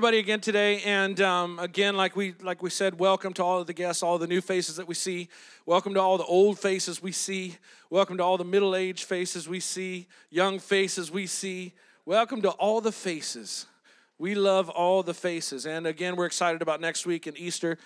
everybody again today. And um, again, like we like we said, welcome to all of the guests, all the new faces that we see. Welcome to all the old faces we see. Welcome to all the middle-aged faces we see, young faces we see. Welcome to all the faces. We love all the faces. And again, we're excited about next week and Easter.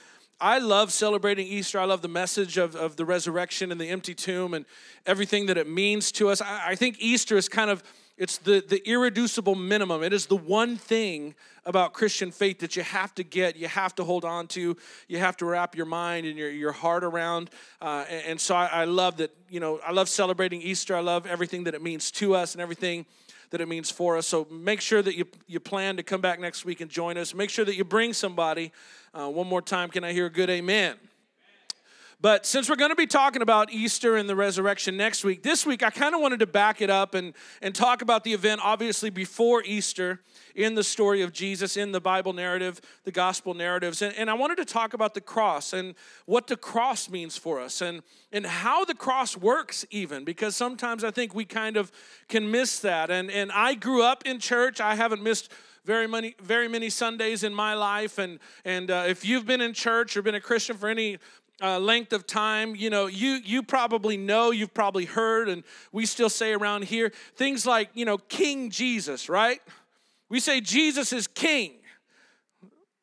I love celebrating Easter. I love the message of, of the resurrection and the empty tomb and everything that it means to us. I, I think Easter is kind of it's the, the irreducible minimum. It is the one thing about Christian faith that you have to get, you have to hold on to, you have to wrap your mind and your, your heart around. Uh, and, and, so I, I love that, you know, I love celebrating Easter. I love everything that it means to us and everything that it means for us. So make sure that you, you plan to come back next week and join us. Make sure that you bring somebody. Uh, one more time, can I hear a good amen? But since we're going to be talking about Easter and the resurrection next week, this week I kind of wanted to back it up and, and talk about the event, obviously, before Easter in the story of Jesus, in the Bible narrative, the gospel narratives. And, and I wanted to talk about the cross and what the cross means for us and, and how the cross works, even, because sometimes I think we kind of can miss that. And, and I grew up in church, I haven't missed very many very many Sundays in my life and and uh, if you've been in church or been a Christian for any uh, length of time you know you you probably know you've probably heard and we still say around here things like you know king jesus right? We say jesus is king.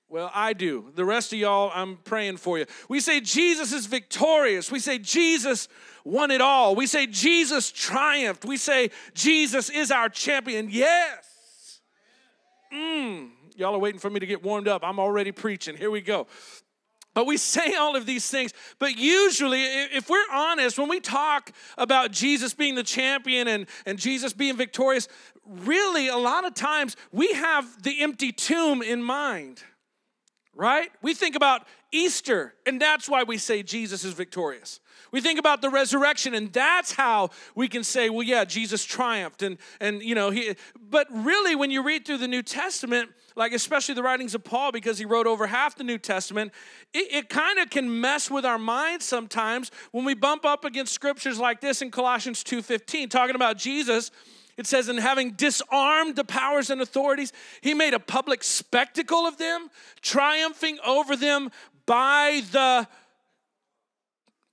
Well i do. The rest of y'all i'm praying for you. We say jesus is victorious. We say jesus won it all. We say jesus triumphed. We say jesus is our champion. Yes. Mm, y'all are waiting for me to get warmed up. I'm already preaching. Here we go but we say all of these things. But usually, if we're honest, when we talk about Jesus being the champion and, and Jesus being victorious, really, a lot of times we have the empty tomb in mind, right? We think about Easter, and that's why we say Jesus is victorious. We think about the resurrection, and that's how we can say, well, yeah, Jesus triumphed. And, and you know, he, but really, when you read through the New Testament, like especially the writings of Paul, because he wrote over half the New Testament, it, it kind of can mess with our minds sometimes when we bump up against scriptures like this in Colossians 2:15, talking about Jesus. It says, and having disarmed the powers and authorities, he made a public spectacle of them, triumphing over them by the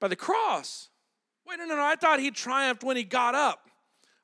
by the cross. Wait, no, no, no. I thought he triumphed when he got up.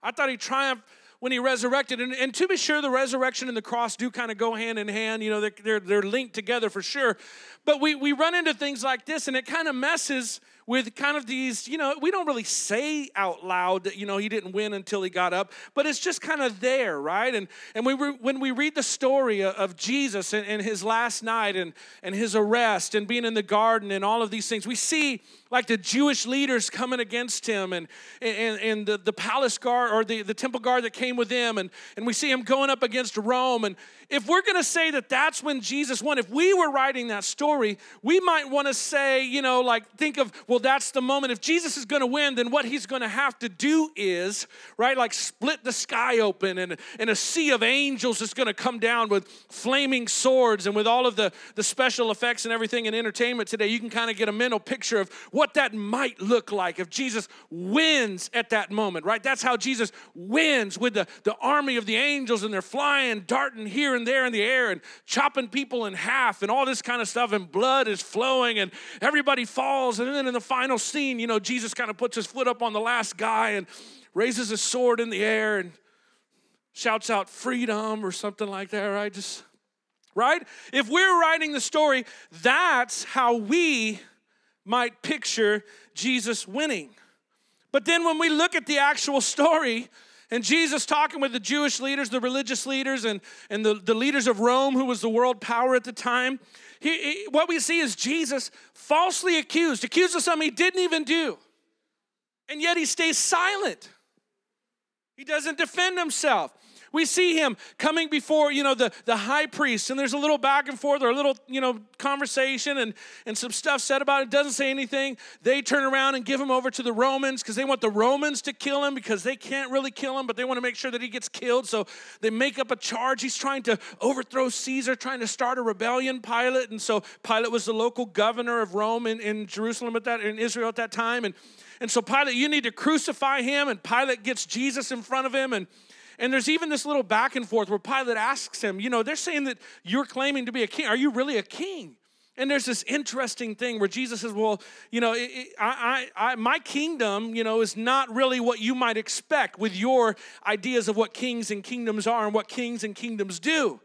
I thought he triumphed when he resurrected. And, and to be sure, the resurrection and the cross do kind of go hand in hand. You know, they're, they're, they're linked together for sure. But we, we run into things like this, and it kind of messes with kind of these, you know, we don't really say out loud that, you know, he didn't win until he got up, but it's just kind of there, right? And, and we re, when we read the story of Jesus and, and his last night and, and his arrest and being in the garden and all of these things, we see like the Jewish leaders coming against him and, and, and the, the palace guard or the, the temple guard that came with him. And, and we see him going up against Rome. And if we're going to say that that's when Jesus won, if we were writing that story, we might want to say, you know, like think of, well, that's the moment. If Jesus is going to win, then what he's going to have to do is, right, like split the sky open and, and a sea of angels is going to come down with flaming swords and with all of the, the special effects and everything in entertainment today. You can kind of get a mental picture of what that might look like if Jesus wins at that moment, right? That's how Jesus wins with the, the army of the angels and they're flying, darting here and there in the air and chopping people in half and all this kind of stuff, and blood is flowing and everybody falls. And then in the final scene, you know, Jesus kind of puts his foot up on the last guy and raises his sword in the air and shouts out freedom or something like that, right? Just right? If we're writing the story, that's how we might picture Jesus winning. But then when we look at the actual story, and Jesus talking with the Jewish leaders, the religious leaders, and, and the, the leaders of Rome, who was the world power at the time. He, he, what we see is Jesus falsely accused, accused of something he didn't even do. And yet he stays silent. He doesn't defend himself. We see him coming before, you know, the, the high priest, and there's a little back and forth or a little, you know, conversation and, and some stuff said about it. Doesn't say anything. They turn around and give him over to the Romans because they want the Romans to kill him because they can't really kill him, but they want to make sure that he gets killed. So they make up a charge. He's trying to overthrow Caesar, trying to start a rebellion, Pilate. And so Pilate was the local governor of Rome in, in Jerusalem at that, in Israel at that time. And, and so Pilate, you need to crucify him. And Pilate gets Jesus in front of him and And there's even this little back and forth where Pilate asks him, you know, they're saying that you're claiming to be a king. Are you really a king? And there's this interesting thing where Jesus says, Well, you know, it, it, I, I, I, my kingdom, you know, is not really what you might expect with your ideas of what kings and kingdoms are and what kings and kingdoms do.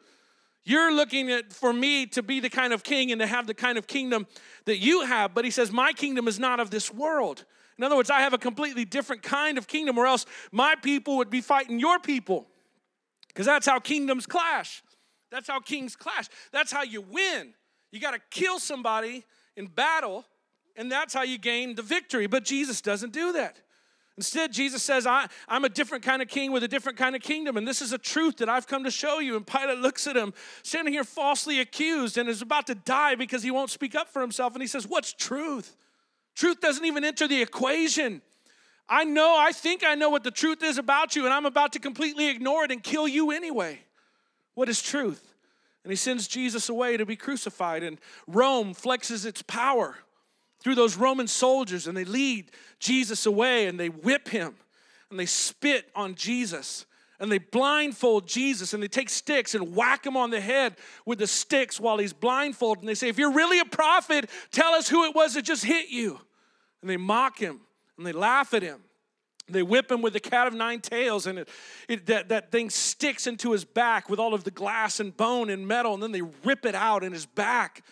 You're looking at for me to be the kind of king and to have the kind of kingdom that you have. But he says, My kingdom is not of this world. In other words, I have a completely different kind of kingdom, or else my people would be fighting your people. Because that's how kingdoms clash. That's how kings clash. That's how you win. You got to kill somebody in battle, and that's how you gain the victory. But Jesus doesn't do that. Instead, Jesus says, I, am a different kind of king with a different kind of kingdom, and this is a truth that I've come to show you. And Pilate looks at him, standing here falsely accused, and is about to die because he won't speak up for himself. And he says, What's truth? Truth doesn't even enter the equation. I know, I think I know what the truth is about you, and I'm about to completely ignore it and kill you anyway. What is truth? And he sends Jesus away to be crucified. And Rome flexes its power through those Roman soldiers, and they lead Jesus away and they whip him and they spit on Jesus and they blindfold Jesus and they take sticks and whack him on the head with the sticks while he's blindfolded. And they say, If you're really a prophet, tell us who it was that just hit you. And they mock him and they laugh at him. They whip him with the cat of nine tails, and it, it, that, that thing sticks into his back with all of the glass and bone and metal, and then they rip it out, and his back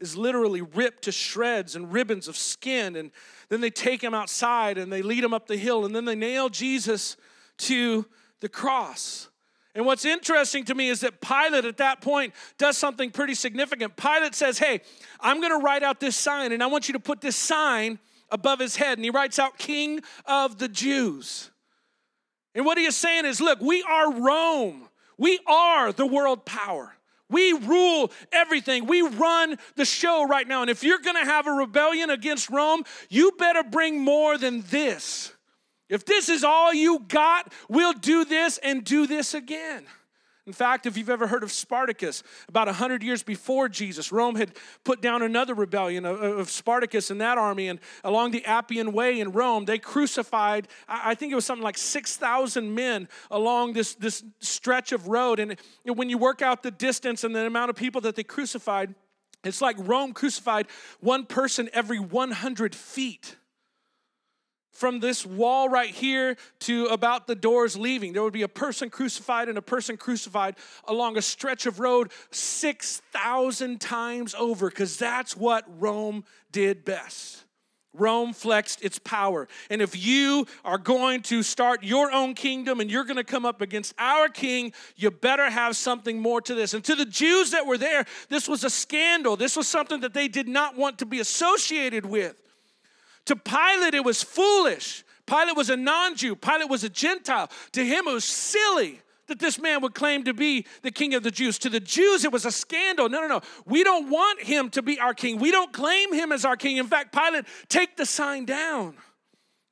is literally ripped to shreds and ribbons of skin. And then they take him outside and they lead him up the hill, and then they nail Jesus to the cross. And what's interesting to me is that Pilate at that point does something pretty significant. Pilate says, Hey, I'm gonna write out this sign, and I want you to put this sign above his head, and he writes out King of the Jews. And what he is saying is, look, we are Rome. We are the world power. We rule everything. We run the show right now. And if you're going to have a rebellion against Rome, you better bring more than this. If this is all you got, we'll do this and do this again. In fact, if you've ever heard of Spartacus, about 100 years before Jesus, Rome had put down another rebellion of, Spartacus and that army. And along the Appian Way in Rome, they crucified, I think it was something like 6,000 men along this, this stretch of road. And when you work out the distance and the amount of people that they crucified, it's like Rome crucified one person every 100 feet from this wall right here to about the doors leaving. There would be a person crucified and a person crucified along a stretch of road 6,000 times over because that's what Rome did best. Rome flexed its power. And if you are going to start your own kingdom and you're going to come up against our king, you better have something more to this. And to the Jews that were there, this was a scandal. This was something that they did not want to be associated with. To Pilate, it was foolish. Pilate was a non Jew, Pilate was a Gentile. To him, it was silly that this man would claim to be the king of the Jews. To the Jews, it was a scandal. No, no, no. We don't want him to be our king. We don't claim him as our king. In fact, Pilate, take the sign down.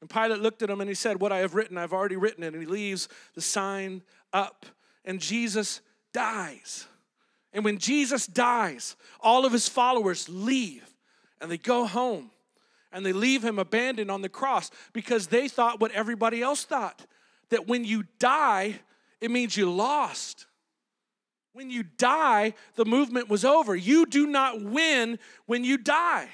And Pilate looked at him and he said, What I have written, I've already written it. And he leaves the sign up. And Jesus dies. And when Jesus dies, all of his followers leave and they go home and they leave him abandoned on the cross because they thought what everybody else thought that when you die, it means you lost. When you die, the movement was over. You do not win when you die.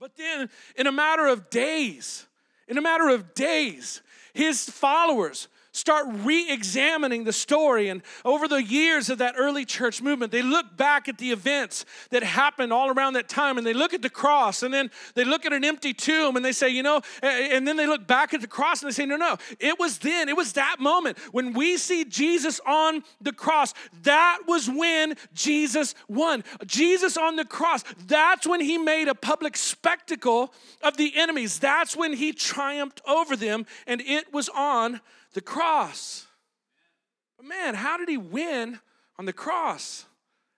But then, in a matter of days, in a matter of days, his followers start re examining the story. And over the years of that early church movement, they look back at the events that happened all around that time and they look at the cross and then they look at an empty tomb and they say, you know, and then they look back at the cross and they say, no, no, it was then, it was that moment when we see Jesus on the cross. That was when Jesus won. Jesus on the cross, that's when he made a public spectacle of the enemies. That's when he triumphed over them, and it was on the cross. But man, how did he win on the cross?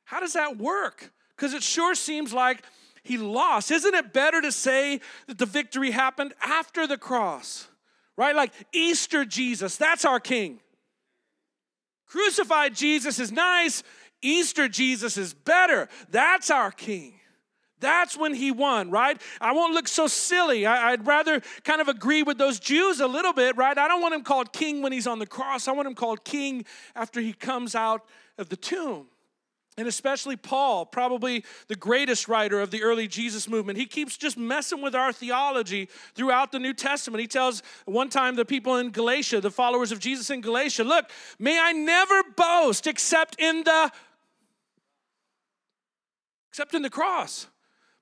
How does that work? Because it sure seems like he lost. Isn't it better to say that the victory happened after the cross? Right? Like Easter Jesus, that's our king. Crucified Jesus is nice, Easter Jesus is better. That's our king. That's when he won, right? I won't look so silly. I, would rather kind of agree with those Jews a little bit, right? I don't want him called king when he's on the cross. I want him called king after he comes out of the tomb. And especially Paul, probably the greatest writer of the early Jesus movement, he keeps just messing with our theology throughout the New Testament. He tells one time the people in Galatia, the followers of Jesus in Galatia, look, may I never boast except in the except in the cross.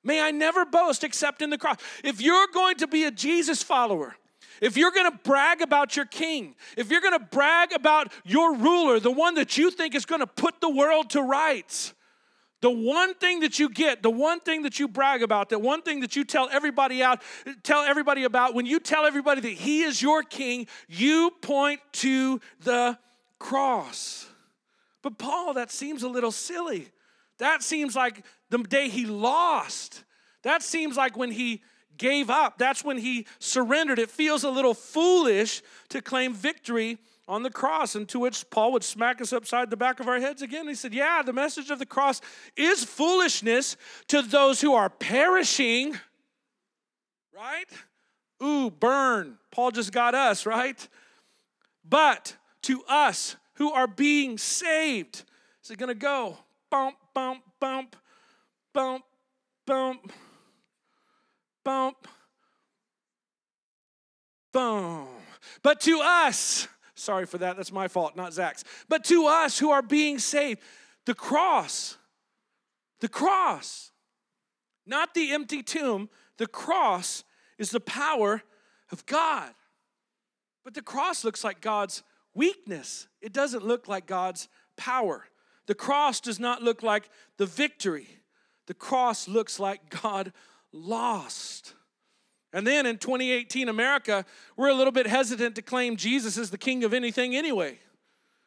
May I never boast except in the cross. If you're going to be a Jesus follower, if you're gonna brag about your king, if you're gonna brag about your ruler, the one that you think is gonna put the world to rights, the one thing that you get, the one thing that you brag about, the one thing that you tell everybody out, tell everybody about, when you tell everybody that he is your king, you point to the cross. But Paul, that seems a little silly. That seems like the day he lost. That seems like when he gave up. That's when he surrendered. It feels a little foolish to claim victory on the cross. And to which Paul would smack us upside the back of our heads again. He said, Yeah, the message of the cross is foolishness to those who are perishing, right? Ooh, burn. Paul just got us, right? But to us who are being saved, is it gonna go? Bump, bump, bump, bump, bump bump, boom. But to us, sorry for that, that's my fault, not Zach's. But to us who are being saved, the cross, the cross, not the empty tomb, the cross is the power of God. But the cross looks like God's weakness, it doesn't look like God's power. The cross does not look like the victory. The cross looks like God lost. And then in 2018 America, we're a little bit hesitant to claim Jesus is the king of anything anyway.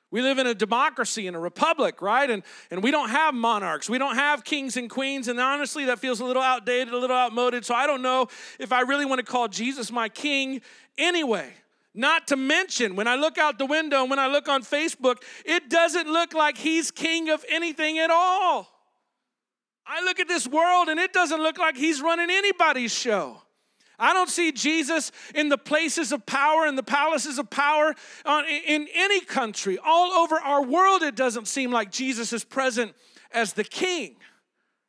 We live in a democracy, in a republic, right? And, and we don't have monarchs. We don't have kings and queens. And honestly, that feels a little outdated, a little outmoded. So I don't know if I really want to call Jesus my king anyway. Not to mention, when I look out the window and when I look on Facebook, it doesn't look like he's king of anything at all. I look at this world and it doesn't look like he's running anybody's show. I don't see Jesus in the places of power and the palaces of power uh, in any country. All over our world, it doesn't seem like Jesus is present as the king,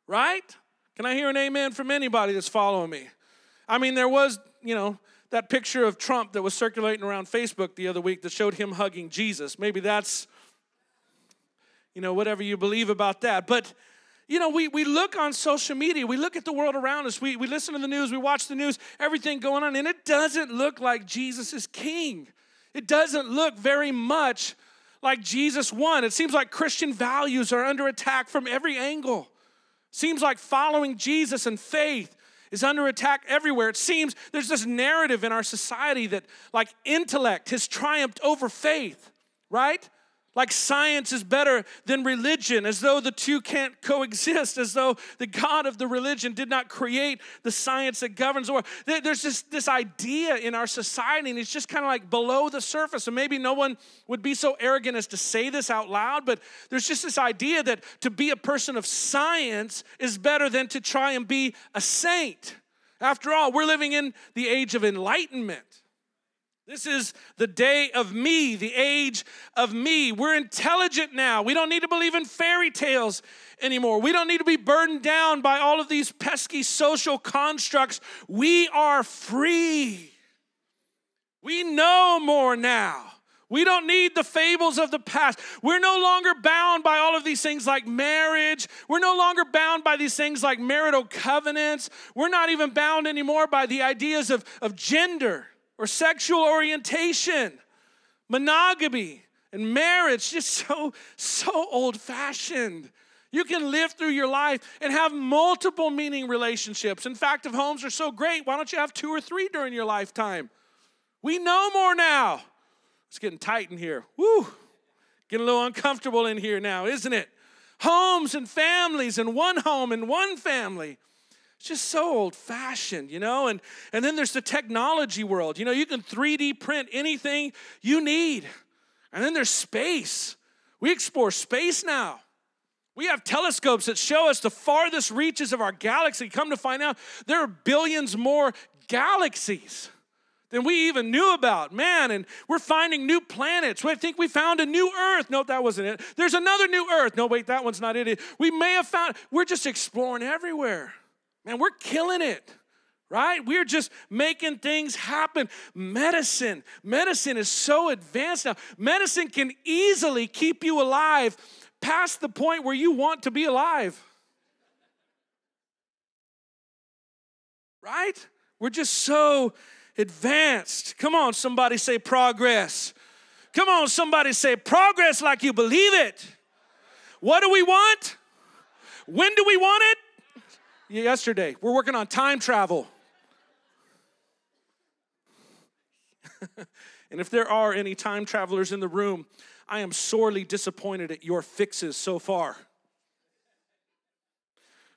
right? Can I hear an amen from anybody that's following me? I mean, there was, you know, that picture of Trump that was circulating around Facebook the other week that showed him hugging Jesus. Maybe that's, you know, whatever you believe about that. But you know, we, we look on social media, we look at the world around us, we, we listen to the news, we watch the news, everything going on, and it doesn't look like Jesus is king. It doesn't look very much like Jesus won. It seems like Christian values are under attack from every angle. Seems like following Jesus and faith is under attack everywhere. It seems there's this narrative in our society that like intellect has triumphed over faith, right? Like science is better than religion, as though the two can't coexist, as though the God of the religion did not create the science that governs the world. There's just this idea in our society, and it's just kind of like below the surface. And maybe no one would be so arrogant as to say this out loud, but there's just this idea that to be a person of science is better than to try and be a saint. After all, we're living in the age of enlightenment. This is the day of me, the age of me. We're intelligent now. We don't need to believe in fairy tales anymore. We don't need to be burdened down by all of these pesky social constructs. We are free. We know more now. We don't need the fables of the past. We're no longer bound by all of these things like marriage. We're no longer bound by these things like marital covenants. We're not even bound anymore by the ideas of, of gender or sexual orientation, monogamy, and marriage, just so, so old fashioned. You can live through your life and have multiple meaning relationships. In fact, if homes are so great, why don't you have two or three during your lifetime? We know more now. It's getting tight in here. Woo! Getting a little uncomfortable in here now, isn't it? Homes and families and one home and one family. It's just so old fashioned, you know? And, and then there's the technology world. You know, you can 3D print anything you need. And then there's space. We explore space now. We have telescopes that show us the farthest reaches of our galaxy. Come to find out, there are billions more galaxies than we even knew about. Man, and we're finding new planets. I think we found a new Earth. No, that wasn't it. There's another new Earth. No, wait, that one's not it. We may have found, we're just exploring everywhere. Man, we're killing it right? We're just making things happen. Medicine, medicine is so advanced now. Medicine can easily keep you alive past the point where you want to be alive. Right? We're just so advanced. Come on, somebody say progress. Come on, somebody say progress like you believe it. What do we want? When do we want it? Yesterday. We're working on time travel. and if there are any time travelers in the room, I am sorely disappointed at your fixes so far.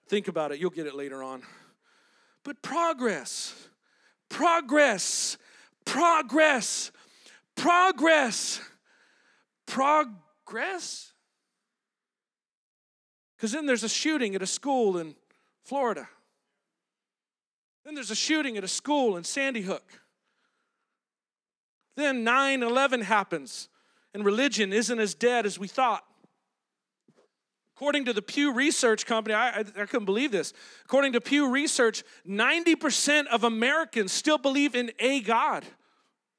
Think about it, you'll get it later on. But progress, progress, progress, progress, progress. Because then there's a shooting at a school in Florida. Then there's a shooting at a school in Sandy Hook. Then 9 11 happens and religion isn't as dead as we thought. According to the Pew Research Company, I, I, I, couldn't believe this. According to Pew Research, 90% of Americans still believe in a God.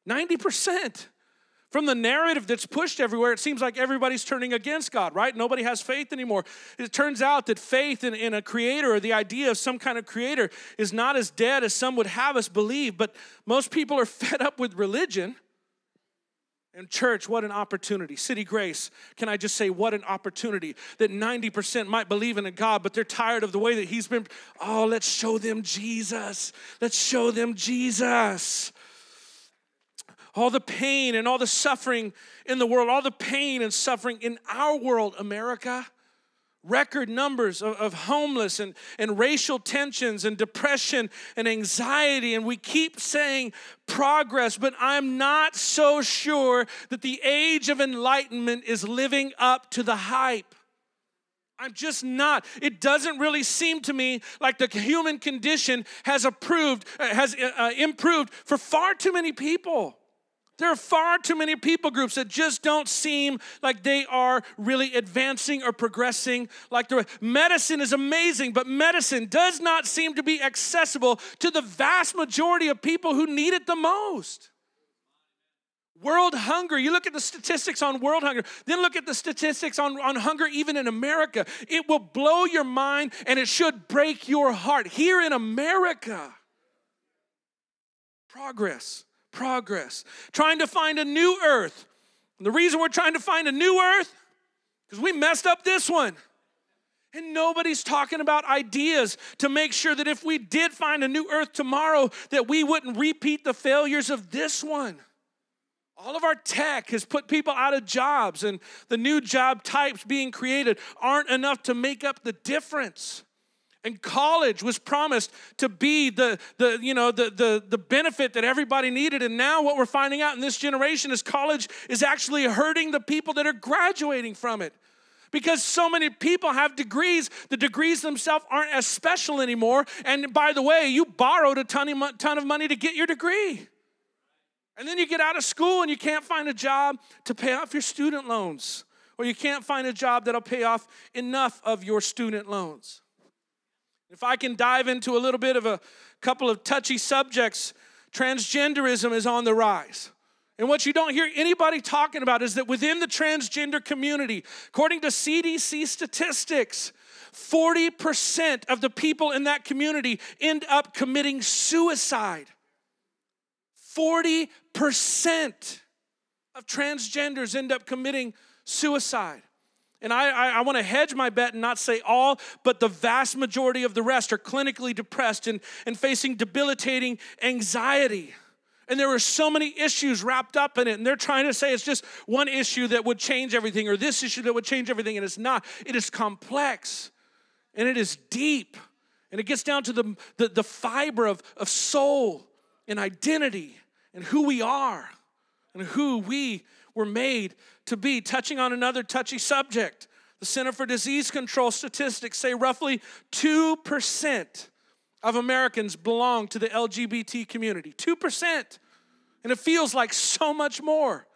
90%. From the narrative that's pushed everywhere, it seems like everybody's turning against God, right? Nobody has faith anymore. It turns out that faith in, in a creator or the idea of some kind of creator is not as dead as some would have us believe, but most people are fed up with religion and, church, what an opportunity. City Grace, can I just say, what an opportunity that 90% might believe in a God, but they're tired of the way that He's been. Oh, let's show them Jesus. Let's show them Jesus. All the pain and all the suffering in the world, all the pain and suffering in our world, America record numbers of, of, homeless and, and racial tensions and depression and anxiety. And we keep saying progress, but I'm not so sure that the age of enlightenment is living up to the hype. I'm just not. It doesn't really seem to me like the human condition has approved, uh, has uh, uh improved for far too many people. There are far too many people groups that just don't seem like they are really advancing or progressing like the medicine is amazing, but medicine does not seem to be accessible to the vast majority of people who need it the most. World hunger, you look at the statistics on world hunger, then look at the statistics on, on hunger even in America. It will blow your mind and it should break your heart. Here in America, progress progress, trying to find a new earth. And the reason we're trying to find a new earth, because we messed up this one. And nobody's talking about ideas to make sure that if we did find a new earth tomorrow, that we wouldn't repeat the failures of this one. All of our tech has put people out of jobs, and the new job types being created aren't enough to make up the difference. And college was promised to be the, the, you know, the, the, the benefit that everybody needed. And now what we're finding out in this generation is college is actually hurting the people that are graduating from it. Because so many people have degrees, the degrees themselves aren't as special anymore. And by the way, you borrowed a ton of, ton of money to get your degree. And then you get out of school and you can't find a job to pay off your student loans, or you can't find a job that'll pay off enough of your student loans. If I can dive into a little bit of a couple of touchy subjects, transgenderism is on the rise. And what you don't hear anybody talking about is that within the transgender community, according to CDC statistics, 40% of the people in that community end up committing suicide. 40% of transgenders end up committing suicide. And I, I, I want to hedge my bet and not say all, but the vast majority of the rest are clinically depressed and, and facing debilitating anxiety. And there are so many issues wrapped up in it. And they're trying to say it's just one issue that would change everything or this issue that would change everything. And it's not. It is complex and it is deep. And it gets down to the, the, the fiber of, of soul and identity and who we are and who we were made to be. Touching on another touchy subject, The Center for Disease Control statistics say roughly 2% of Americans belong to the LGBT community. 2%. And it feels like so much more.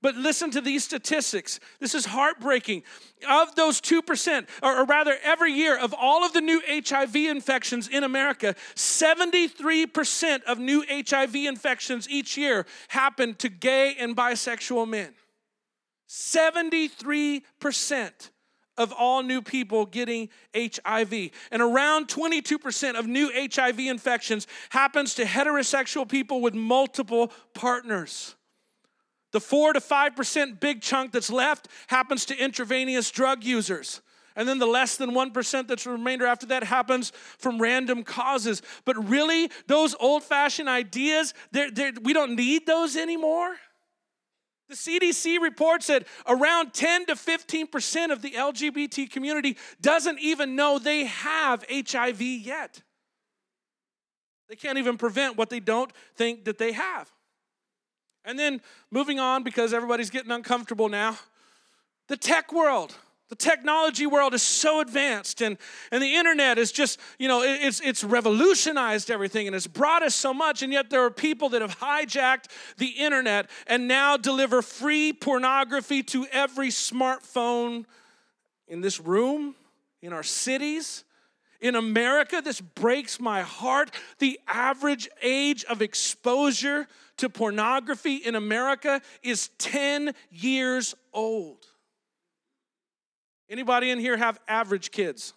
But listen to these statistics. This is heartbreaking. Of those 2%, or, rather, every year of all of the new HIV infections in America, 73% of new HIV infections each year happen to gay and bisexual men. 73% of all new people getting HIV. And around 22% of new HIV infections happens to heterosexual people with multiple partners. The 4 to 5% big chunk that's left happens to intravenous drug users. And then the less than 1% that's the remainder after that happens from random causes. But really, those old fashioned ideas, they're, they're, we don't need those anymore. The CDC reports that around 10 to 15% of the LGBT community doesn't even know they have HIV yet. They can't even prevent what they don't think that they have. And then moving on, because everybody's getting uncomfortable now, the tech world. The technology world is so advanced, and, and the internet is just, you know, it's, it's revolutionized everything and it's brought us so much. And yet, there are people that have hijacked the internet and now deliver free pornography to every smartphone in this room, in our cities. In America, this breaks my heart. The average age of exposure to pornography in America is 10 years old. Anybody in here have average kids?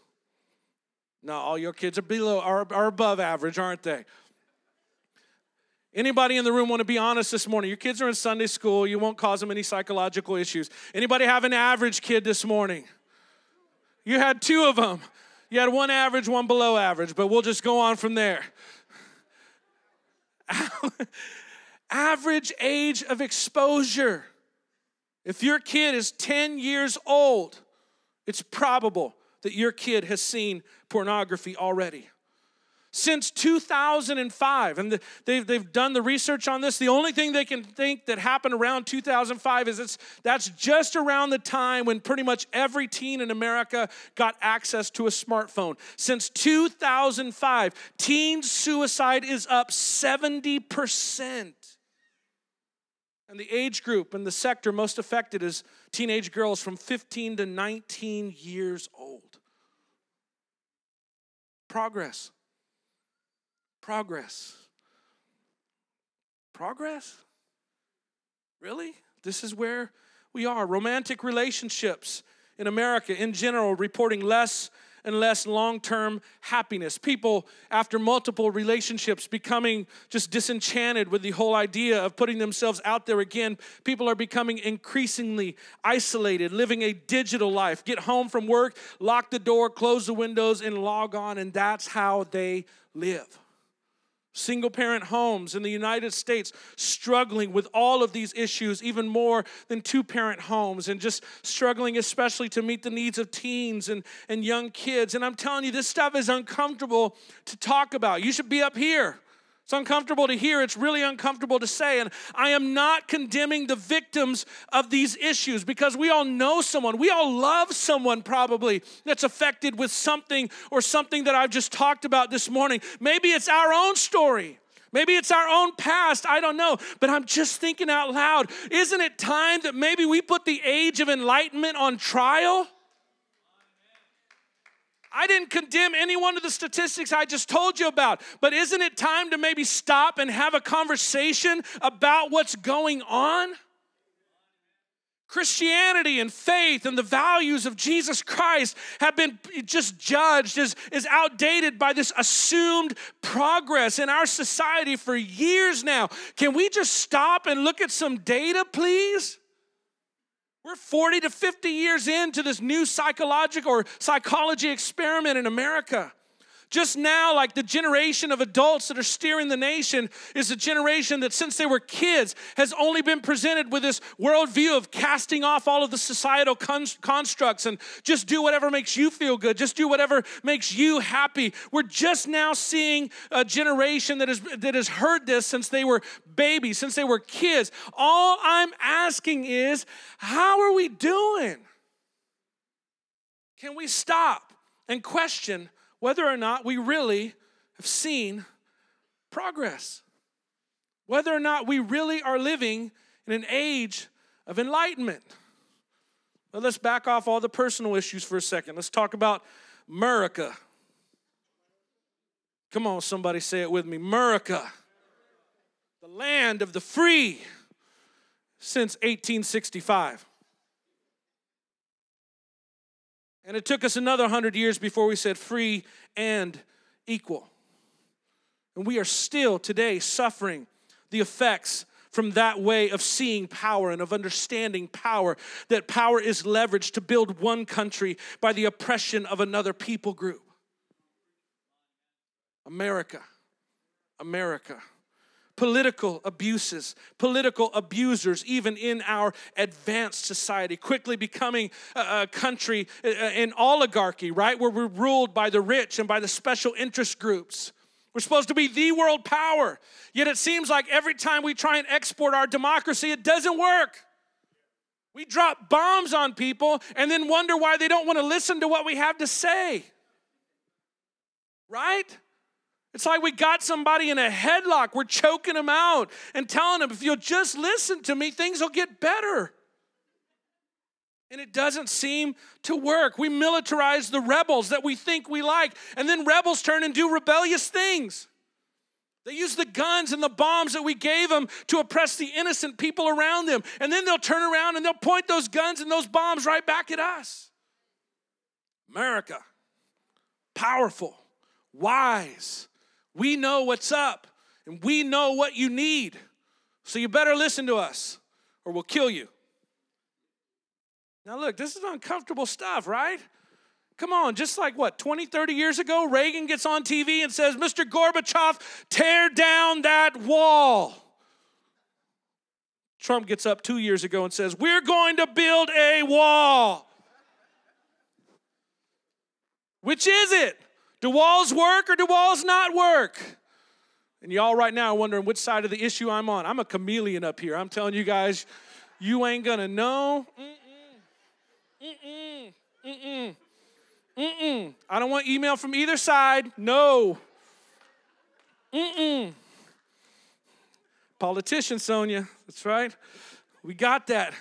No, all your kids are below are, are above average, aren't they? Anybody in the room want to be honest this morning? Your kids are in Sunday school, you won't cause them any psychological issues. Anybody have an average kid this morning? You had two of them. You had one average, one below average, but we'll just go on from there. average age of exposure. If your kid is 10 years old, it's probable that your kid has seen pornography already. Since 2005, and they've, they've done the research on this, the only thing they can think that happened around 2005 is it's, that's just around the time when pretty much every teen in America got access to a smartphone. Since 2005, teen suicide is up 70%. And the age group and the sector most affected is teenage girls from 15 to 19 years old. Progress. Progress. Progress? Really? This is where we are. Romantic relationships in America in general reporting less and less long term happiness. People, after multiple relationships, becoming just disenchanted with the whole idea of putting themselves out there again. People are becoming increasingly isolated, living a digital life. Get home from work, lock the door, close the windows, and log on, and that's how they live single parent homes in the United States struggling with all of these issues, even more than two parent homes, and just struggling, especially to meet the needs of teens and, and young kids. And I'm telling you, this stuff is uncomfortable to talk about. You should be up here. It's uncomfortable to hear, it's really uncomfortable to say. And I am not condemning the victims of these issues because we all know someone, we all love someone probably that's affected with something or something that I've just talked about this morning. Maybe it's our own story. Maybe it's our own past, I don't know. But I'm just thinking out loud. Isn't it time that maybe we put the age of enlightenment on trial? I didn't condemn any one of the statistics I just told you about, but isn't it time to maybe stop and have a conversation about what's going on? Christianity and faith and the values of Jesus Christ have been just judged as, as outdated by this assumed progress in our society for years now. Can we just stop and look at some data, please? We're 40 to 50 years into this new psychological or psychology experiment in America. Just now, like the generation of adults that are steering the nation is a generation that, since they were kids, has only been presented with this worldview of casting off all of the societal con- constructs and just do whatever makes you feel good, just do whatever makes you happy. We're just now seeing a generation that, is, that has heard this since they were babies, since they were kids. All I'm asking is, how are we doing? Can we stop and question whether or not we really have seen progress? Whether or not we really are living in an age of enlightenment? Well, let's back off all the personal issues for a second. Let's talk about America. Come on, somebody say it with me. America, the land of the free since 1865. And it took us another 100 years before we said free and equal. And we are still today suffering the effects from that way of seeing power and of understanding power, that power is leveraged to build one country by the oppression of another people group. America, America. Political abuses, political abusers, even in our advanced society, quickly becoming a, a country in oligarchy, right? Where we're ruled by the rich and by the special interest groups we're supposed to be the world power. Yet it seems like every time we try and export our democracy, it doesn't work. We drop bombs on people and then wonder why they don't want to listen to what we have to say. Right? It's like we got somebody in a headlock. We're choking them out and telling them, if you'll just listen to me, things will get better. And it doesn't seem to work. We militarize the rebels that we think we like, and then rebels turn and do rebellious things. They use the guns and the bombs that we gave them to oppress the innocent people around them. And then they'll turn around and they'll point those guns and those bombs right back at us. America, powerful, wise. We know what's up and we know what you need. So you better listen to us or we'll kill you. Now, look, this is uncomfortable stuff, right? Come on, just like what, 20, 30 years ago, Reagan gets on TV and says, Mr. Gorbachev, tear down that wall. Trump gets up two years ago and says, We're going to build a wall. Which is it? Do walls work or do walls not work? And y'all right now are wondering which side of the issue I'm on. I'm a chameleon up here. I'm telling you guys, you ain't gonna know. Mm. Mm-mm. Mm-mm. Mm-mm. I don't want email from either side. No. Mm-mm. Politician, Sonia. That's right. We got that.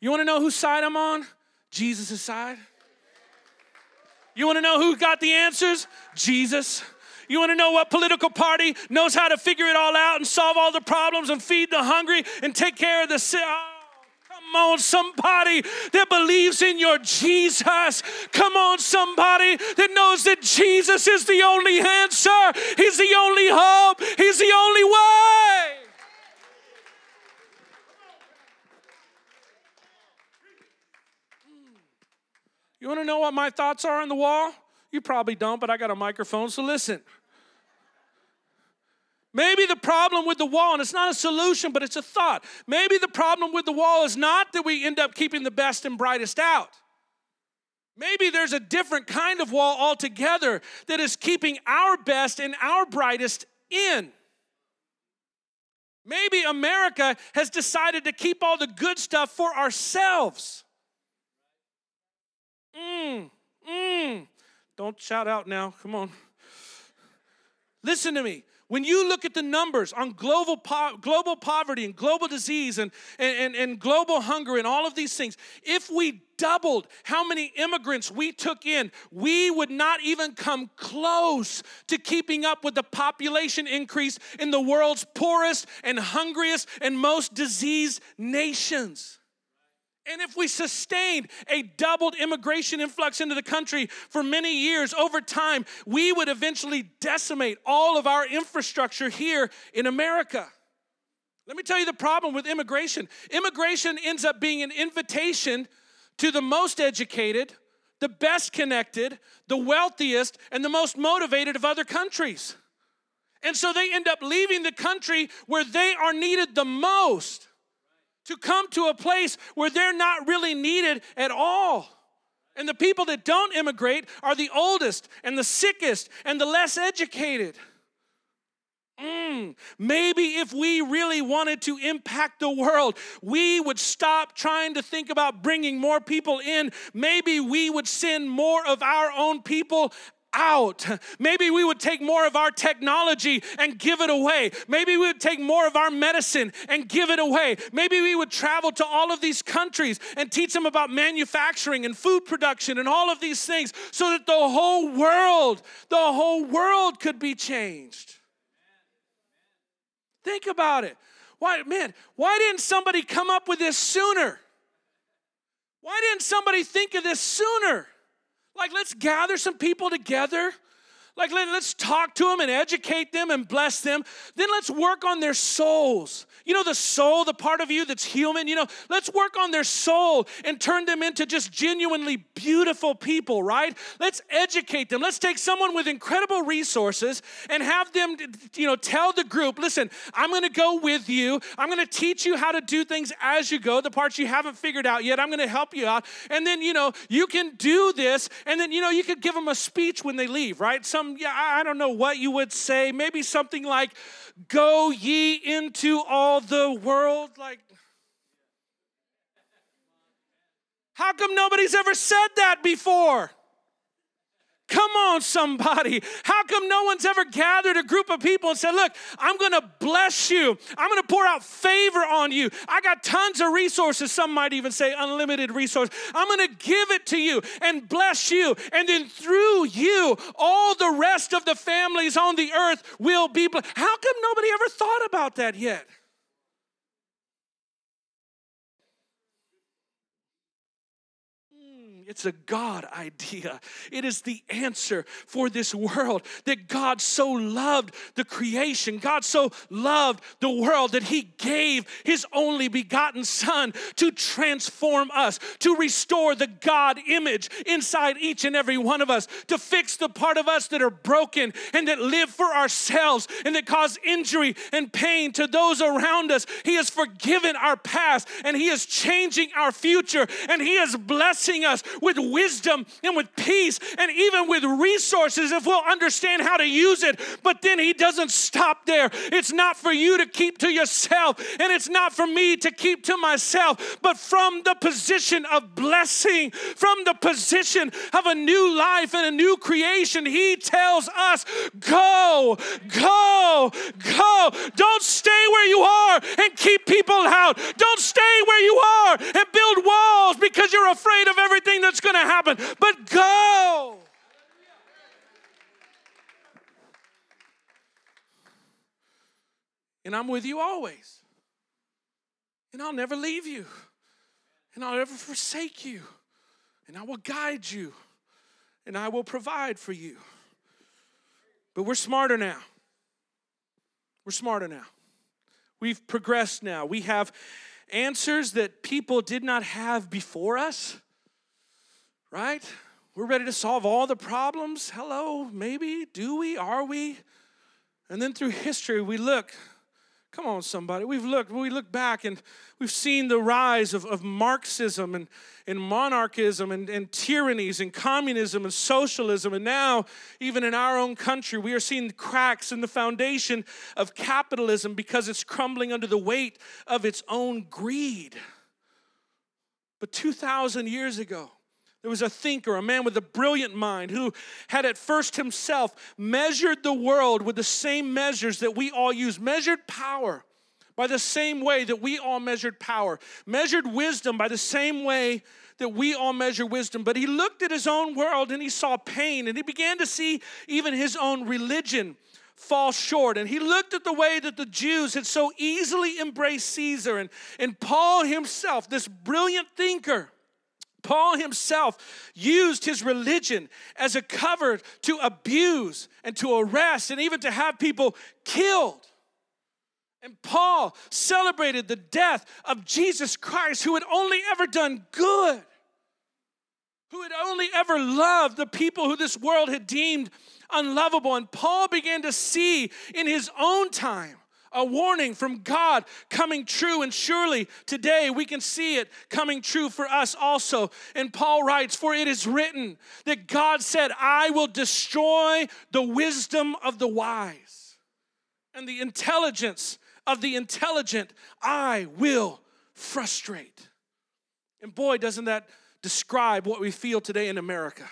You want to know whose side I'm on? Jesus' side. You want to know who got the answers? Jesus. You want to know what political party knows how to figure it all out and solve all the problems and feed the hungry and take care of the sick? Oh, come on, somebody that believes in your Jesus. Come on, somebody that knows that Jesus is the only answer, He's the only hope, He's the only way. You want to know what my thoughts are on the wall? You probably don't, but I got a microphone, so listen. Maybe the problem with the wall, and it's not a solution, but it's a thought. Maybe the problem with the wall is not that we end up keeping the best and brightest out. Maybe there's a different kind of wall altogether that is keeping our best and our brightest in. Maybe America has decided to keep all the good stuff for ourselves. Mmm, mmm. Don't shout out now. Come on. Listen to me. When you look at the numbers on global, po- global poverty and global disease and, and, and global hunger and all of these things, if we doubled how many immigrants we took in, we would not even come close to keeping up with the population increase in the world's poorest and hungriest and most diseased nations. And if we sustained a doubled immigration influx into the country for many years over time, we would eventually decimate all of our infrastructure here in America. Let me tell you the problem with immigration immigration ends up being an invitation to the most educated, the best connected, the wealthiest, and the most motivated of other countries. And so they end up leaving the country where they are needed the most to come to a place where they're not really needed at all. And the people that don't immigrate are the oldest and the sickest and the less educated. Mm, maybe if we really wanted to impact the world, we would stop trying to think about bringing more people in. Maybe we would send more of our own people out. Maybe we would take more of our technology and give it away. Maybe we would take more of our medicine and give it away. Maybe we would travel to all of these countries and teach them about manufacturing and food production and all of these things so that the whole world, the whole world could be changed. Think about it. Why, man, why didn't somebody come up with this sooner? Why didn't somebody think of this sooner? Like, let's gather some people together. Like, let, us talk to them and educate them and bless them. Then let's work on their souls. You know, the soul, the part of you that's human, you know, let's work on their soul and turn them into just genuinely beautiful people, right? Let's educate them. Let's take someone with incredible resources and have them, you know, tell the group, listen, I'm going to go with you. I'm going to teach you how to do things as you go, the parts you haven't figured out yet. I'm going to help you out. And then, you know, you can do this. And then, you know, you could give them a speech when they leave, right? Some, yeah, I don't know what you would say. Maybe something like, go ye into all the world. Like, how come nobody's ever said that before? Come on, somebody. How come no one's ever gathered a group of people and said, Look, I'm gonna bless you. I'm gonna pour out favor on you. I got tons of resources. Some might even say unlimited resources. I'm gonna give it to you and bless you. And then through you, all the rest of the families on the earth will be blessed. How come nobody ever thought about that yet? It's a God idea. It is the answer for this world that God so loved the creation. God so loved the world that He gave His only begotten Son to transform us, to restore the God image inside each and every one of us, to fix the part of us that are broken and that live for ourselves and that cause injury and pain to those around us. He has forgiven our past and He is changing our future and He is blessing us with wisdom and with peace and even with resources if we'll understand how to use it. But then He doesn't stop there. It's not for you to keep to yourself, and it's not for me to keep to myself, but from the position of blessing, from the position of a new life and a new creation, He tells us, Go, go, go. Don't stay where you are and keep people out. Don't stay where you are and build walls because you're afraid of everything that's going to happen, but go. And I'm with you always. And I'll never leave you. And I'll never forsake you. And I will guide you. And I will provide for you. But we're smarter now. We're smarter now. We've progressed now. We have answers that people did not have before us right? We're ready to solve all the problems. Hello, maybe. Do we? Are we? And then through history, we look. Come on, somebody. We've looked, we look back and we've seen the rise of, of Marxism and, and monarchism and, and tyrannies and communism and socialism. And now, even in our own country, we are seeing cracks in the foundation of capitalism because it's crumbling under the weight of its own greed. But 2,000 years ago, there was a thinker, a man with a brilliant mind, who had at first himself measured the world with the same measures that we all use, measured power by the same way that we all measured power, measured wisdom by the same way that we all measure wisdom. But he looked at his own world and he saw pain, and he began to see even his own religion fall short. And he looked at the way that the Jews had so easily embraced Caesar, and, and Paul himself, this brilliant thinker Paul himself used his religion as a cover to abuse and to arrest and even to have people killed. And Paul celebrated the death of Jesus Christ, who had only ever done good, who had only ever loved the people who this world had deemed unlovable. And Paul began to see in his own time a warning from God coming true. And surely today we can see it coming true for us also. And Paul writes, For it is written that God said, I will destroy the wisdom of the wise and the intelligence of the intelligent I will frustrate. And boy, doesn't that describe what we feel today in America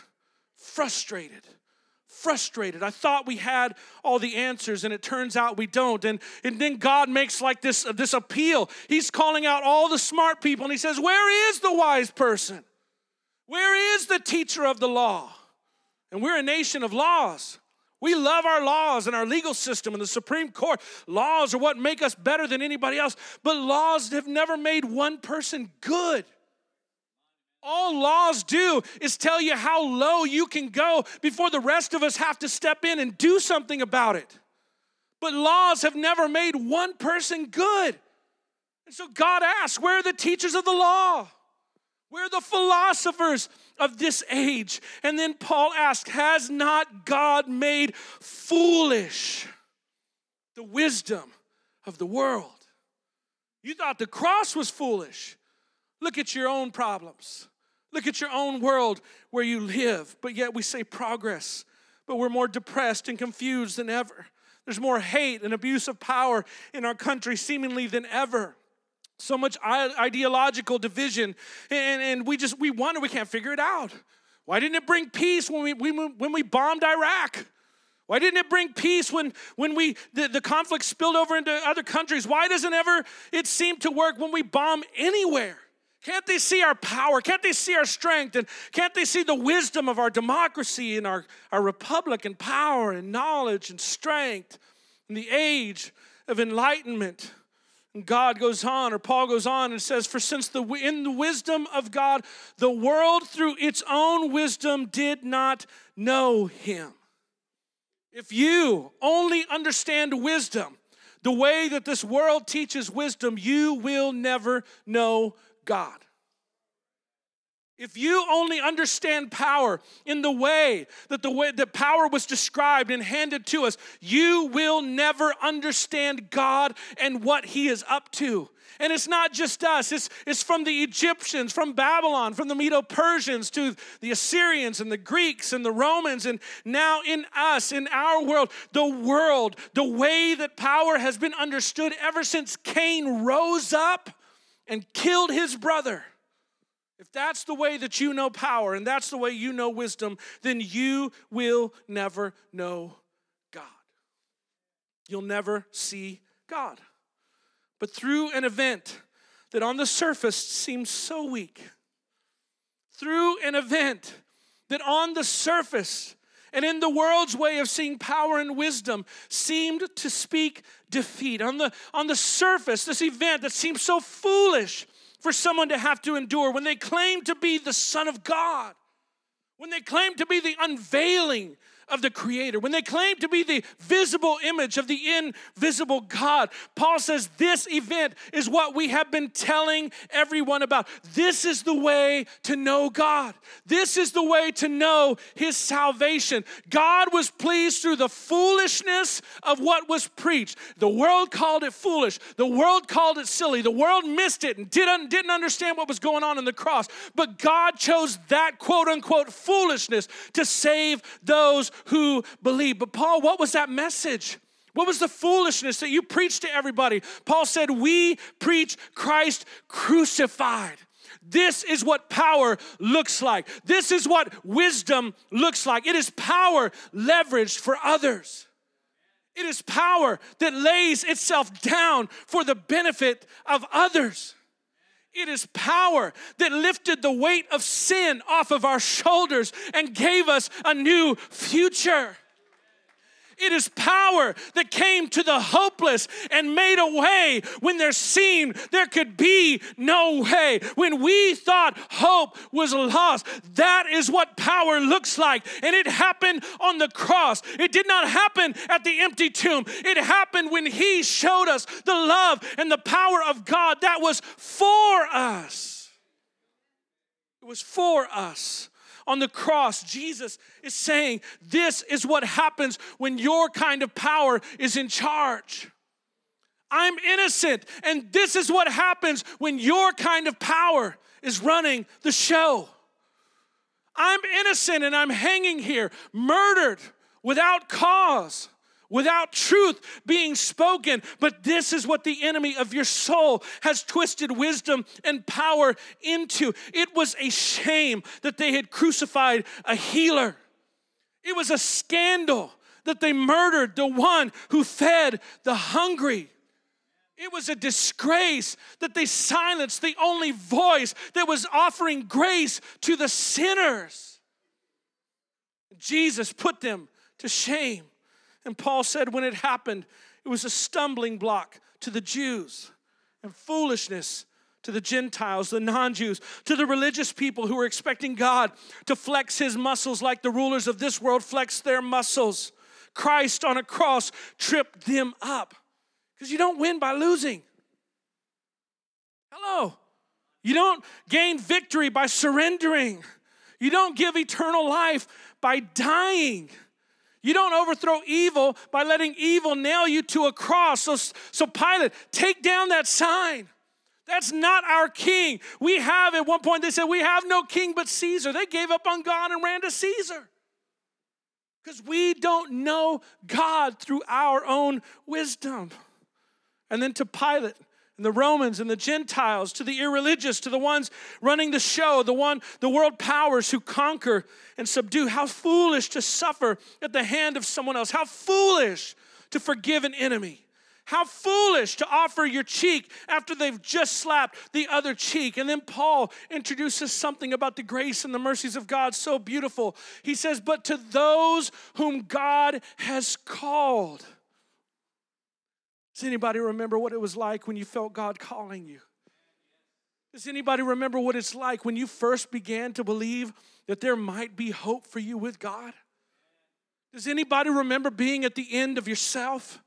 frustrated frustrated. I thought we had all the answers, and it turns out we don't. And, and then God makes like this, uh, this appeal. He's calling out all the smart people, and He says, Where is the wise person? Where is the teacher of the law? And we're a nation of laws. We love our laws and our legal system and the Supreme Court. Laws are what make us better than anybody else, but laws have never made one person good. All laws do is tell you how low you can go before the rest of us have to step in and do something about it. But laws have never made one person good. And so God asks, where are the teachers of the law? Where are the philosophers of this age? And then Paul asks, Has not God made foolish the wisdom of the world? You thought the cross was foolish. Look at your own problems. Look at your own world where you live. But yet we say progress, but we're more depressed and confused than ever. There's more hate and abuse of power in our country, seemingly than ever. So much ideological division, and, and we just we wonder we can't figure it out. Why didn't it bring peace when we, when we bombed Iraq? Why didn't it bring peace when, when we the, the conflict spilled over into other countries? Why doesn't ever it seem to work when we bomb anywhere? Can't they see our power? Can't they see our strength? And can't they see the wisdom of our democracy and our, our republic and power and knowledge and strength in the age of enlightenment? And God goes on, or Paul goes on and says, For since the, in the wisdom of God, the world through its own wisdom did not know him. If you only understand wisdom the way that this world teaches wisdom, you will never know God. If you only understand power in the way that the way that power was described and handed to us, you will never understand God and what He is up to. And it's not just us, it's, it's from the Egyptians, from Babylon, from the Medo Persians to the Assyrians and the Greeks and the Romans, and now in us, in our world, the world, the way that power has been understood ever since Cain rose up and killed his brother. If that's the way that you know power and that's the way you know wisdom, then you will never know God. You'll never see God. But through an event that on the surface seems so weak, through an event that on the surface and in the world's way of seeing power and wisdom seemed to speak defeat. On the, on the surface, this event that seems so foolish for someone to have to endure when they claim to be the Son of God, when they claim to be the unveiling of the Creator, when they claim to be the visible image of the invisible God, Paul says this event is what we have been telling everyone about. This is the way to know God. This is the way to know His salvation. God was pleased through the foolishness of what was preached. The world called it foolish, the world called it silly, the world missed it and didn't, didn't understand what was going on in the cross. But God chose that quote unquote foolishness to save those who believe. But Paul, what was that message? What was the foolishness that you preached to everybody? Paul said, We preach Christ crucified. This is what power looks like. This is what wisdom looks like. It is power leveraged for others. It is power that lays itself down for the benefit of others. It is power that lifted the weight of sin off of our shoulders and gave us a new future. It is power that came to the hopeless and made a way when there seemed there could be no way. When we thought hope was lost, that is what power looks like. And it happened on the cross. It did not happen at the empty tomb. It happened when He showed us the love and the power of God that was for us. It was for us on the cross, Jesus is saying, This is what happens when your kind of power is in charge. I'm innocent, and this is what happens when your kind of power is running the show. I'm innocent and I'm hanging here, murdered without cause, without truth being spoken. But this is what the enemy of your soul has twisted wisdom and power into. It was a shame that they had crucified a healer, it was a scandal that they murdered the one who fed the hungry. It was a disgrace that they silenced the only voice that was offering grace to the sinners. Jesus put them to shame. And Paul said when it happened, it was a stumbling block to the Jews and foolishness to the Gentiles, the non Jews, to the religious people who were expecting God to flex his muscles like the rulers of this world flex their muscles. Christ on a cross tripped them up because you don't win by losing. Hello. You don't gain victory by surrendering. You don't give eternal life by dying. You don't overthrow evil by letting evil nail you to a cross. So, so Pilate, take down that sign. That's not our king. We have, at one point, they said, We have no king but Caesar. They gave up on God and ran to Caesar. Because we don't know God through our own wisdom. And then to Pilate, and the Romans and the Gentiles, to the irreligious, to the ones running the show, the one, the world powers who conquer and subdue. How foolish to suffer at the hand of someone else. How foolish to forgive an enemy. How foolish to offer your cheek after they've just slapped the other cheek. And then Paul introduces something about the grace and the mercies of God so beautiful. He says, But to those whom God has called, does anybody remember what it was like when you felt God calling you? Does anybody remember what it's like when you first began to believe that there might be hope for you with God? Does anybody remember being at the end of yourself?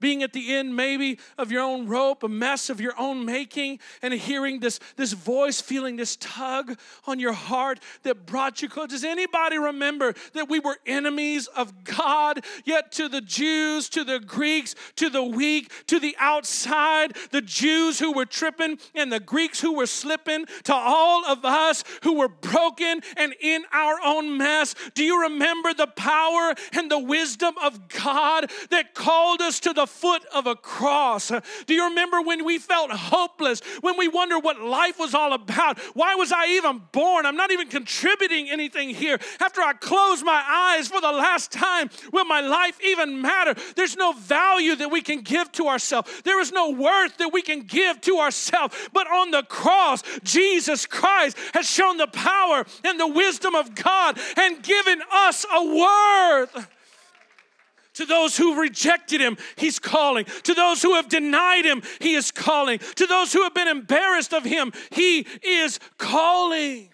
Being at the end maybe of your own rope, a mess of your own making, and hearing this, this voice, feeling this tug on your heart that brought you close. Does anybody remember that we were enemies of God, yet to the Jews, to the Greeks, to the weak, to the outside, the Jews who were tripping and the Greeks who were slipping, to all of us who were broken and in our own mess? Do you remember the power and the wisdom of God that called us to the foot of a cross. Do you remember when we felt hopeless, when we wondered what life was all about? Why was I even born? I'm not even contributing anything here. After I close my eyes for the last time, will my life even matter? There's no value that we can give to ourselves, there is no worth that we can give to ourselves. But on the cross, Jesus Christ has shown the power and the wisdom of God and given us a worth. To those who rejected him, he's calling. To those who have denied him, he is calling. To those who have been embarrassed of him, he is calling.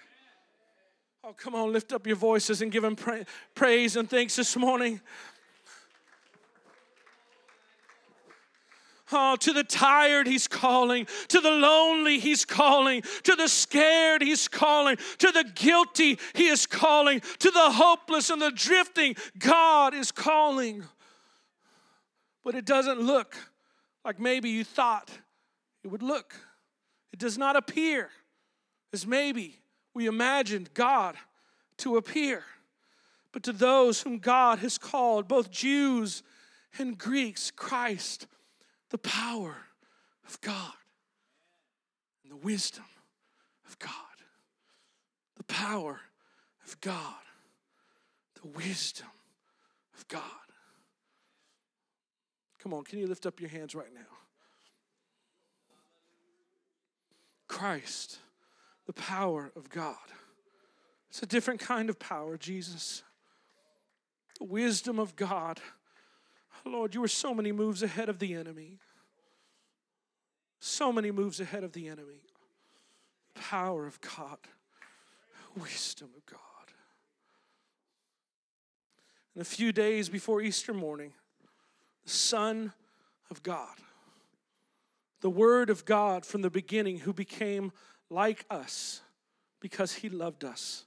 Oh, come on, lift up your voices and give him pra- praise and thanks this morning. Oh, to the tired, he's calling. To the lonely, he's calling. To the scared, he's calling. To the guilty, he is calling. To the hopeless and the drifting, God is calling. But it doesn't look like maybe you thought it would look. It does not appear as maybe we imagined God to appear. But to those whom God has called, both Jews and Greeks, Christ the power of God and the wisdom of God. The power of God, the wisdom of God. Come on, can you lift up your hands right now? Christ, the power of God. It's a different kind of power, Jesus. The wisdom of God Lord, you were so many moves ahead of the enemy. So many moves ahead of the enemy. Power of God, wisdom of God. And a few days before Easter morning, the Son of God, the Word of God from the beginning, who became like us because he loved us,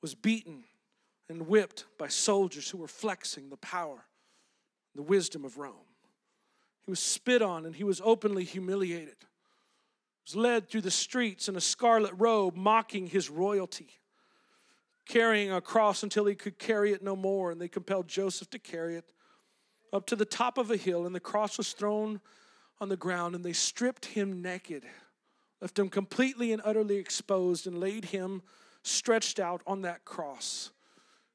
was beaten and whipped by soldiers who were flexing the power the wisdom of Rome. He was spit on and he was openly humiliated. He was led through the streets in a scarlet robe, mocking his royalty, carrying a cross until he could carry it no more, and they compelled Joseph to carry it up to the top of a hill, and the cross was thrown on the ground, and they stripped him naked, left him completely and utterly exposed, and laid him stretched out on that cross.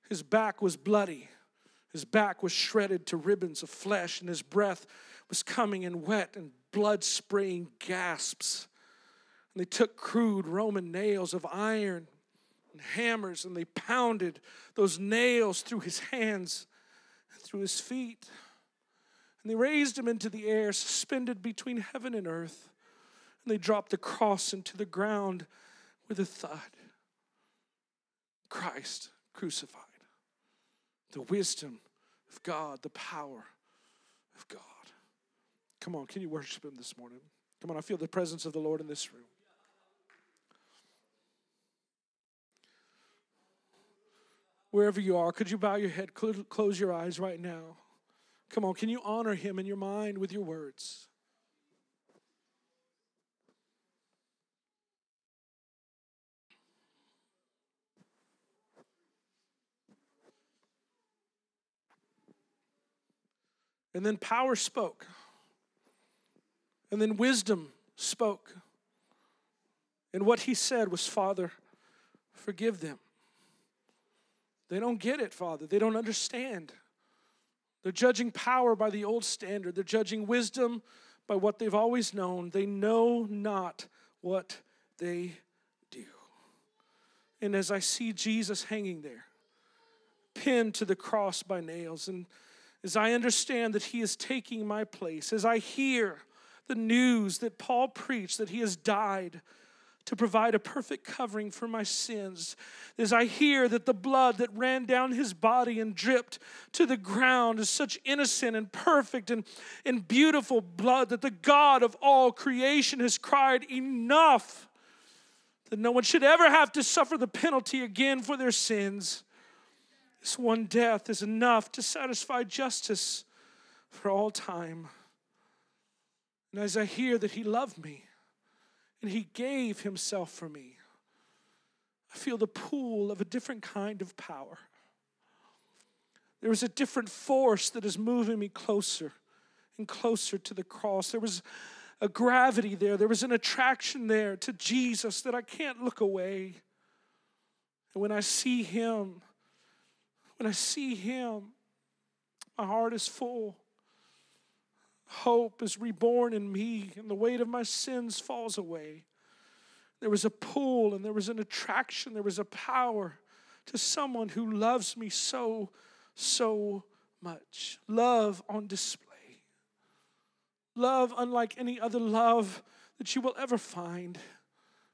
His back was bloody. His back was shredded to ribbons of flesh, and his breath was coming in wet and blood spraying gasps. And they took crude Roman nails of iron and hammers, and they pounded those nails through his hands and through his feet. And they raised him into the air, suspended between heaven and earth. And they dropped the cross into the ground with a thud. Christ crucified. The wisdom of God, the power of God. Come on, can you worship Him this morning? Come on, I feel the presence of the Lord in this room. Wherever you are, could you bow your head, close your eyes right now? Come on, can you honor Him in your mind with your words? And then power spoke. And then wisdom spoke. And what he said was, Father, forgive them. They don't get it, Father. They don't understand. They're judging power by the old standard, they're judging wisdom by what they've always known. They know not what they do. And as I see Jesus hanging there, pinned to the cross by nails, and as I understand that He is taking my place, as I hear the news that Paul preached that He has died to provide a perfect covering for my sins, as I hear that the blood that ran down his body and dripped to the ground is such innocent and perfect and, and beautiful blood that the God of all creation has cried, Enough! That no one should ever have to suffer the penalty again for their sins. This one death is enough to satisfy justice for all time. And as I hear that He loved me and He gave Himself for me, I feel the pull of a different kind of power. There is a different force that is moving me closer and closer to the cross. There was a gravity there, there was an attraction there to Jesus that I can't look away. And when I see Him, when I see him, my heart is full. Hope is reborn in me, and the weight of my sins falls away. There was a pull, and there was an attraction, there was a power to someone who loves me so, so much. Love on display. Love unlike any other love that you will ever find.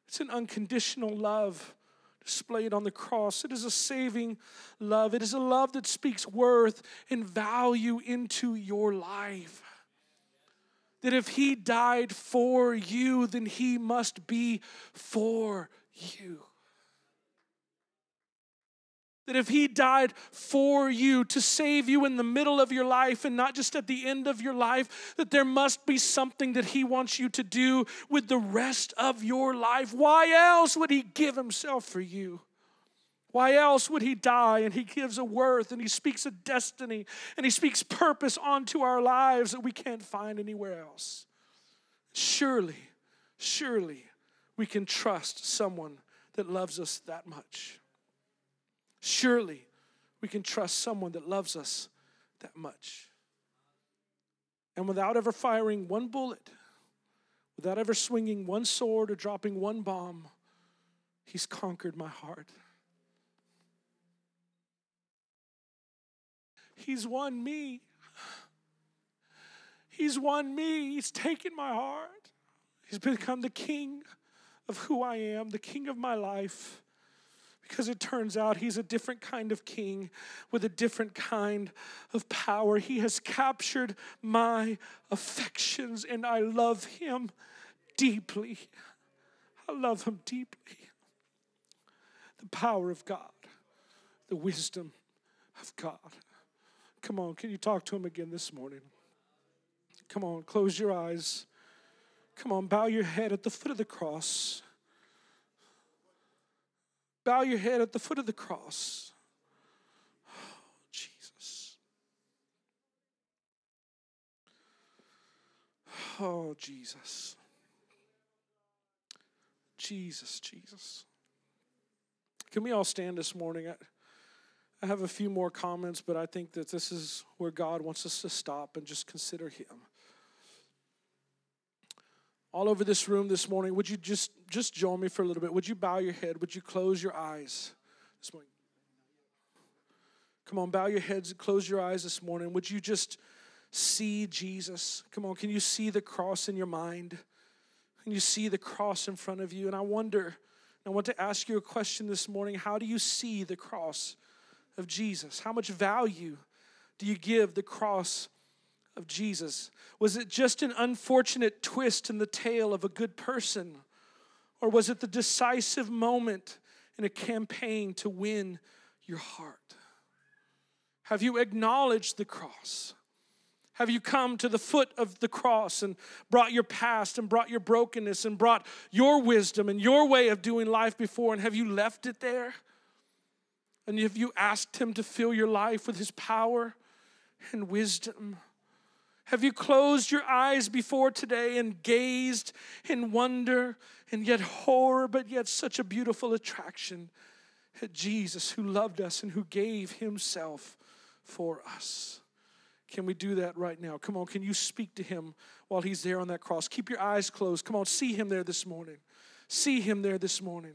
It's an unconditional love displayed on the cross. It is a saving love. It is a love that speaks worth and value into your life. That if He died for you, then He must be for you. That if He died for you to save you in the middle of your life and not just at the end of your life, that there must be something that He wants you to do with the rest of your life. Why else would He give Himself for you? Why else would He die? And He gives a worth and He speaks a destiny and He speaks purpose onto our lives that we can't find anywhere else. Surely, surely we can trust someone that loves us that much. Surely we can trust someone that loves us that much. And without ever firing one bullet, without ever swinging one sword or dropping one bomb, He's conquered my heart. He's won me. He's won me. He's taken my heart. He's become the king of who I am, the king of my life. Because it turns out he's a different kind of king with a different kind of power. He has captured my affections, and I love him deeply. I love him deeply. The power of God, the wisdom of God. Come on, can you talk to him again this morning? Come on, close your eyes. Come on, bow your head at the foot of the cross. Bow your head at the foot of the cross. Oh, Jesus. Oh, Jesus. Jesus, Jesus. Can we all stand this morning? I, I have a few more comments, but I think that this is where God wants us to stop and just consider Him. All over this room this morning, would you just just join me for a little bit? Would you bow your head? Would you close your eyes this morning? Come on, bow your heads and close your eyes this morning. Would you just see Jesus? Come on, can you see the cross in your mind? Can you see the cross in front of you? And I wonder, I want to ask you a question this morning. How do you see the cross of Jesus? How much value do you give the cross of Jesus? Was it just an unfortunate twist in the tale of a good person? Or was it the decisive moment in a campaign to win your heart? Have you acknowledged the cross? Have you come to the foot of the cross and brought your past and brought your brokenness and brought your wisdom and your way of doing life before and have you left it there? And have you asked Him to fill your life with His power and wisdom? Have you closed your eyes before today and gazed in wonder and yet horror, but yet such a beautiful attraction at Jesus who loved us and who gave Himself for us? Can we do that right now? Come on, can you speak to him while he's there on that cross? Keep your eyes closed. Come on, see him there this morning. See him there this morning.